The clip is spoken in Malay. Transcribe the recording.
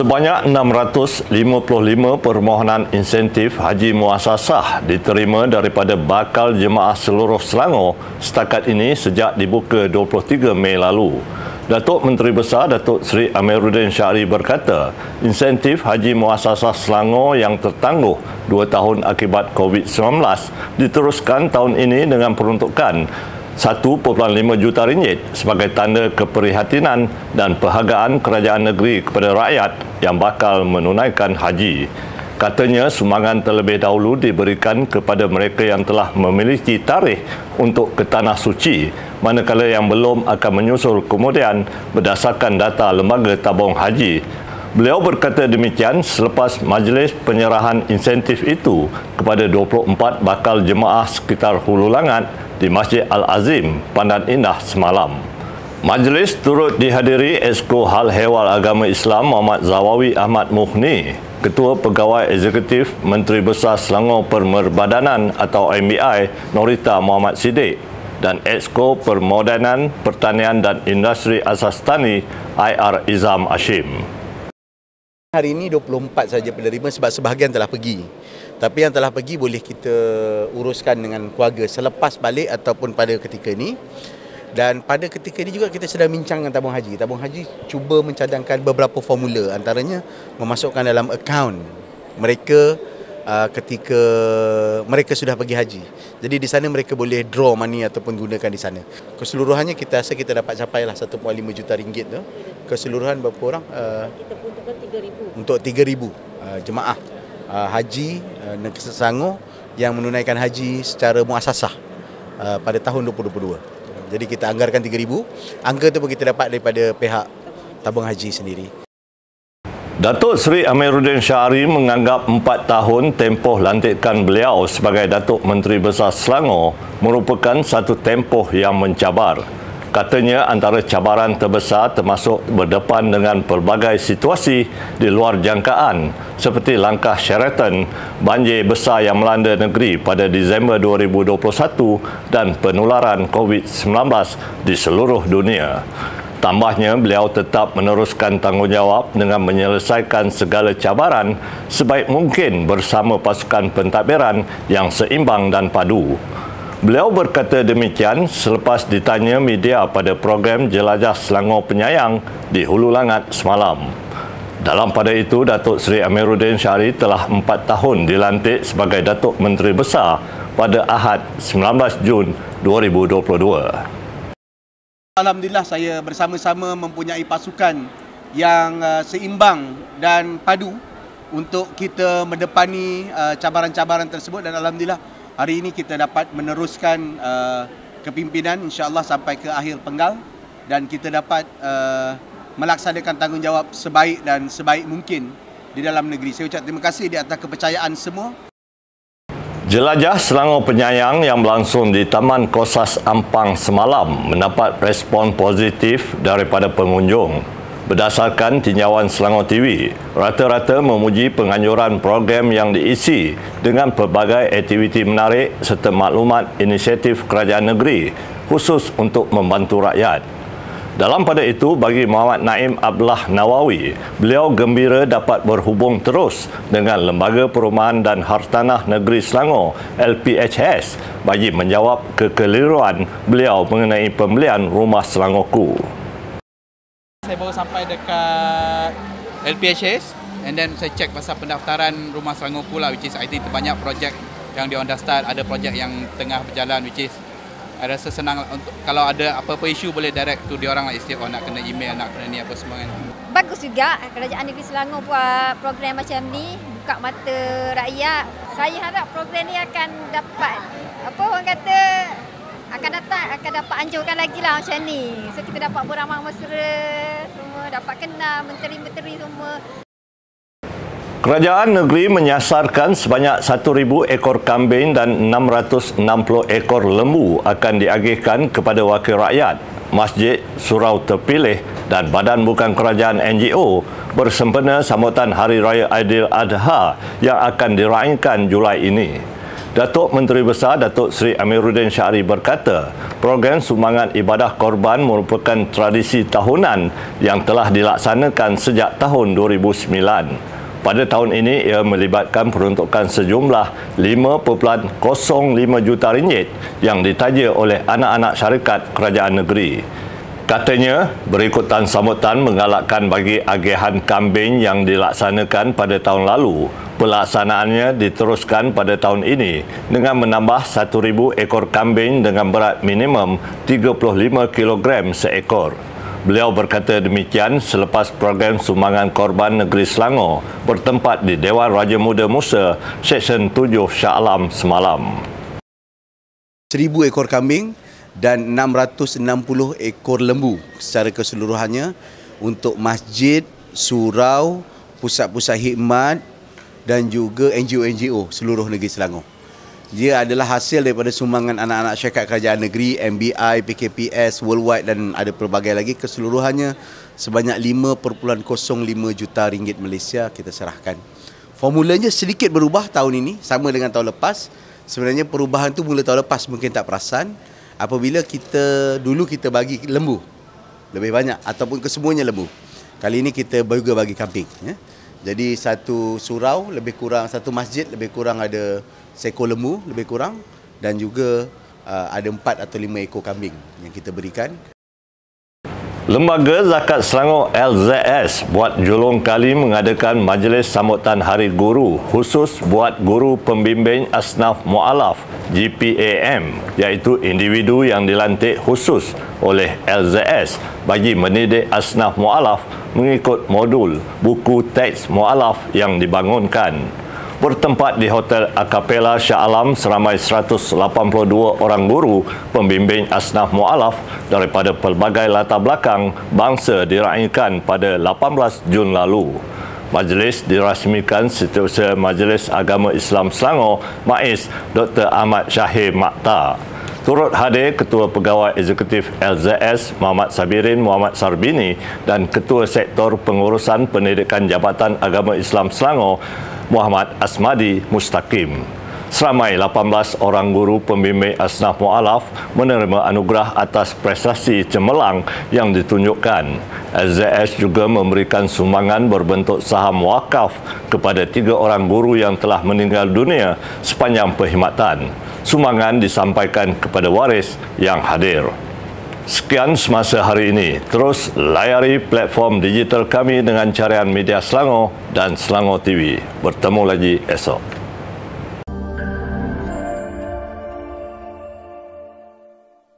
Sebanyak 655 permohonan insentif haji muasasah diterima daripada bakal jemaah seluruh Selangor setakat ini sejak dibuka 23 Mei lalu. Datuk Menteri Besar Datuk Seri Amiruddin Syari berkata, insentif haji muasasah Selangor yang tertangguh 2 tahun akibat COVID-19 diteruskan tahun ini dengan peruntukan 1.5 juta ringgit sebagai tanda keprihatinan dan perhargaan kerajaan negeri kepada rakyat yang bakal menunaikan haji. Katanya sumbangan terlebih dahulu diberikan kepada mereka yang telah memiliki tarikh untuk ke Tanah Suci manakala yang belum akan menyusul kemudian berdasarkan data Lembaga Tabung Haji Beliau berkata demikian selepas majlis penyerahan insentif itu kepada 24 bakal jemaah sekitar Hulu Langat di Masjid Al-Azim, Pandan Indah semalam. Majlis turut dihadiri Esko Hal Hewal Agama Islam Muhammad Zawawi Ahmad Muhni, Ketua Pegawai Eksekutif Menteri Besar Selangor Permerbadanan atau MBI Norita Muhammad Siddiq dan Esko Permodanan Pertanian dan Industri Asas Tani IR Izam Ashim. Hari ini 24 saja penerima sebab sebahagian telah pergi. Tapi yang telah pergi boleh kita uruskan dengan keluarga selepas balik ataupun pada ketika ini. Dan pada ketika ini juga kita sedang bincang dengan tabung haji. Tabung haji cuba mencadangkan beberapa formula antaranya memasukkan dalam akaun mereka uh, ketika mereka sudah pergi haji. Jadi di sana mereka boleh draw money ataupun gunakan di sana. Keseluruhannya kita rasa kita dapat capai lah 1.5 juta ringgit tu. Keseluruhan berapa orang? Uh, kita untuk 3,000 uh, jemaah uh, haji uh, negeri Selangor yang menunaikan haji secara muasasah uh, pada tahun 2022. Jadi kita anggarkan 3,000. Angka itu kita dapat daripada pihak tabung haji sendiri. Datuk Seri Amiruddin Syari menganggap empat tahun tempoh lantikan beliau sebagai Datuk Menteri Besar Selangor merupakan satu tempoh yang mencabar. Katanya antara cabaran terbesar termasuk berdepan dengan pelbagai situasi di luar jangkaan seperti langkah Sheraton, banjir besar yang melanda negeri pada Disember 2021 dan penularan COVID-19 di seluruh dunia. Tambahnya, beliau tetap meneruskan tanggungjawab dengan menyelesaikan segala cabaran sebaik mungkin bersama pasukan pentadbiran yang seimbang dan padu. Beliau berkata demikian selepas ditanya media pada program Jelajah Selangor Penyayang di Hulu Langat semalam. Dalam pada itu, Datuk Seri Amiruddin Syari telah empat tahun dilantik sebagai Datuk Menteri Besar pada Ahad 19 Jun 2022. Alhamdulillah saya bersama-sama mempunyai pasukan yang uh, seimbang dan padu untuk kita mendepani uh, cabaran-cabaran tersebut dan Alhamdulillah hari ini kita dapat meneruskan uh, kepimpinan insyaAllah sampai ke akhir penggal dan kita dapat uh, melaksanakan tanggungjawab sebaik dan sebaik mungkin di dalam negeri. Saya ucap terima kasih di atas kepercayaan semua. Jelajah Selangor Penyayang yang berlangsung di Taman Kosas Ampang semalam mendapat respon positif daripada pengunjung. Berdasarkan tinjauan Selangor TV, rata-rata memuji penganjuran program yang diisi dengan pelbagai aktiviti menarik serta maklumat inisiatif kerajaan negeri khusus untuk membantu rakyat. Dalam pada itu, bagi Muhammad Naim Abdullah Nawawi, beliau gembira dapat berhubung terus dengan Lembaga Perumahan dan Hartanah Negeri Selangor LPHS bagi menjawab kekeliruan beliau mengenai pembelian rumah Selangorku saya baru sampai dekat LPHS and then saya check pasal pendaftaran rumah Selangor pula which is I think banyak projek yang dia dah start ada projek yang tengah berjalan which is I rasa senang untuk kalau ada apa-apa isu boleh direct to dia orang lah istilah oh, nak kena email nak kena ni apa semua kan. Bagus juga kerajaan negeri Selangor buat program macam ni buka mata rakyat. Saya harap program ni akan dapat apa orang kata akan datang akan dapat anjurkan lagi lah macam ni. So kita dapat beramah mesra semua, dapat kenal menteri-menteri semua. Kerajaan negeri menyasarkan sebanyak 1,000 ekor kambing dan 660 ekor lembu akan diagihkan kepada wakil rakyat, masjid, surau terpilih dan badan bukan kerajaan NGO bersempena sambutan Hari Raya Aidil Adha yang akan diraihkan Julai ini. Datuk Menteri Besar Datuk Seri Amiruddin Syari berkata, program sumbangan ibadah korban merupakan tradisi tahunan yang telah dilaksanakan sejak tahun 2009. Pada tahun ini ia melibatkan peruntukan sejumlah 5.05 juta ringgit yang ditaja oleh anak-anak syarikat kerajaan negeri. Katanya, berikutan sambutan menggalakkan bagi agihan kambing yang dilaksanakan pada tahun lalu, pelaksanaannya diteruskan pada tahun ini dengan menambah 1,000 ekor kambing dengan berat minimum 35 kg seekor. Beliau berkata demikian selepas program sumbangan korban negeri Selangor bertempat di Dewan Raja Muda Musa, Seksyen 7 Shah Alam semalam. 1,000 ekor kambing dan 660 ekor lembu secara keseluruhannya untuk masjid, surau, pusat-pusat khidmat dan juga NGO-NGO seluruh negeri Selangor. Dia adalah hasil daripada sumbangan anak-anak syarikat kerajaan negeri, MBI, PKPS, Worldwide dan ada pelbagai lagi keseluruhannya sebanyak 5.05 juta ringgit Malaysia kita serahkan. Formulanya sedikit berubah tahun ini sama dengan tahun lepas. Sebenarnya perubahan tu mula tahun lepas mungkin tak perasan apabila kita dulu kita bagi lembu lebih banyak ataupun kesemuanya lembu. Kali ini kita juga bagi kambing ya. Jadi satu surau lebih kurang satu masjid lebih kurang ada seekor lembu lebih kurang dan juga uh, ada empat atau lima ekor kambing yang kita berikan. Lembaga Zakat Selangor LZS buat julung kali mengadakan majlis sambutan Hari Guru khusus buat guru pembimbing asnaf mualaf GPAM iaitu individu yang dilantik khusus oleh LZS bagi mendidik asnaf mualaf mengikut modul buku teks mualaf yang dibangunkan bertempat di Hotel Acapella Shah Alam seramai 182 orang guru pembimbing asnaf mu'alaf daripada pelbagai latar belakang bangsa diraihkan pada 18 Jun lalu. Majlis dirasmikan Setiausaha Majlis Agama Islam Selangor, MAIS, Dr. Ahmad Syahir Makta. Turut hadir Ketua Pegawai Eksekutif LZS Muhammad Sabirin Muhammad Sarbini dan Ketua Sektor Pengurusan Pendidikan Jabatan Agama Islam Selangor Muhammad Asmadi Mustaqim. Seramai 18 orang guru pembimbing asnaf mu'alaf menerima anugerah atas prestasi cemerlang yang ditunjukkan. SZS juga memberikan sumbangan berbentuk saham wakaf kepada tiga orang guru yang telah meninggal dunia sepanjang perkhidmatan. Sumbangan disampaikan kepada waris yang hadir. Sekian semasa hari ini. Terus layari platform digital kami dengan carian media Selangor dan Selangor TV. Bertemu lagi esok.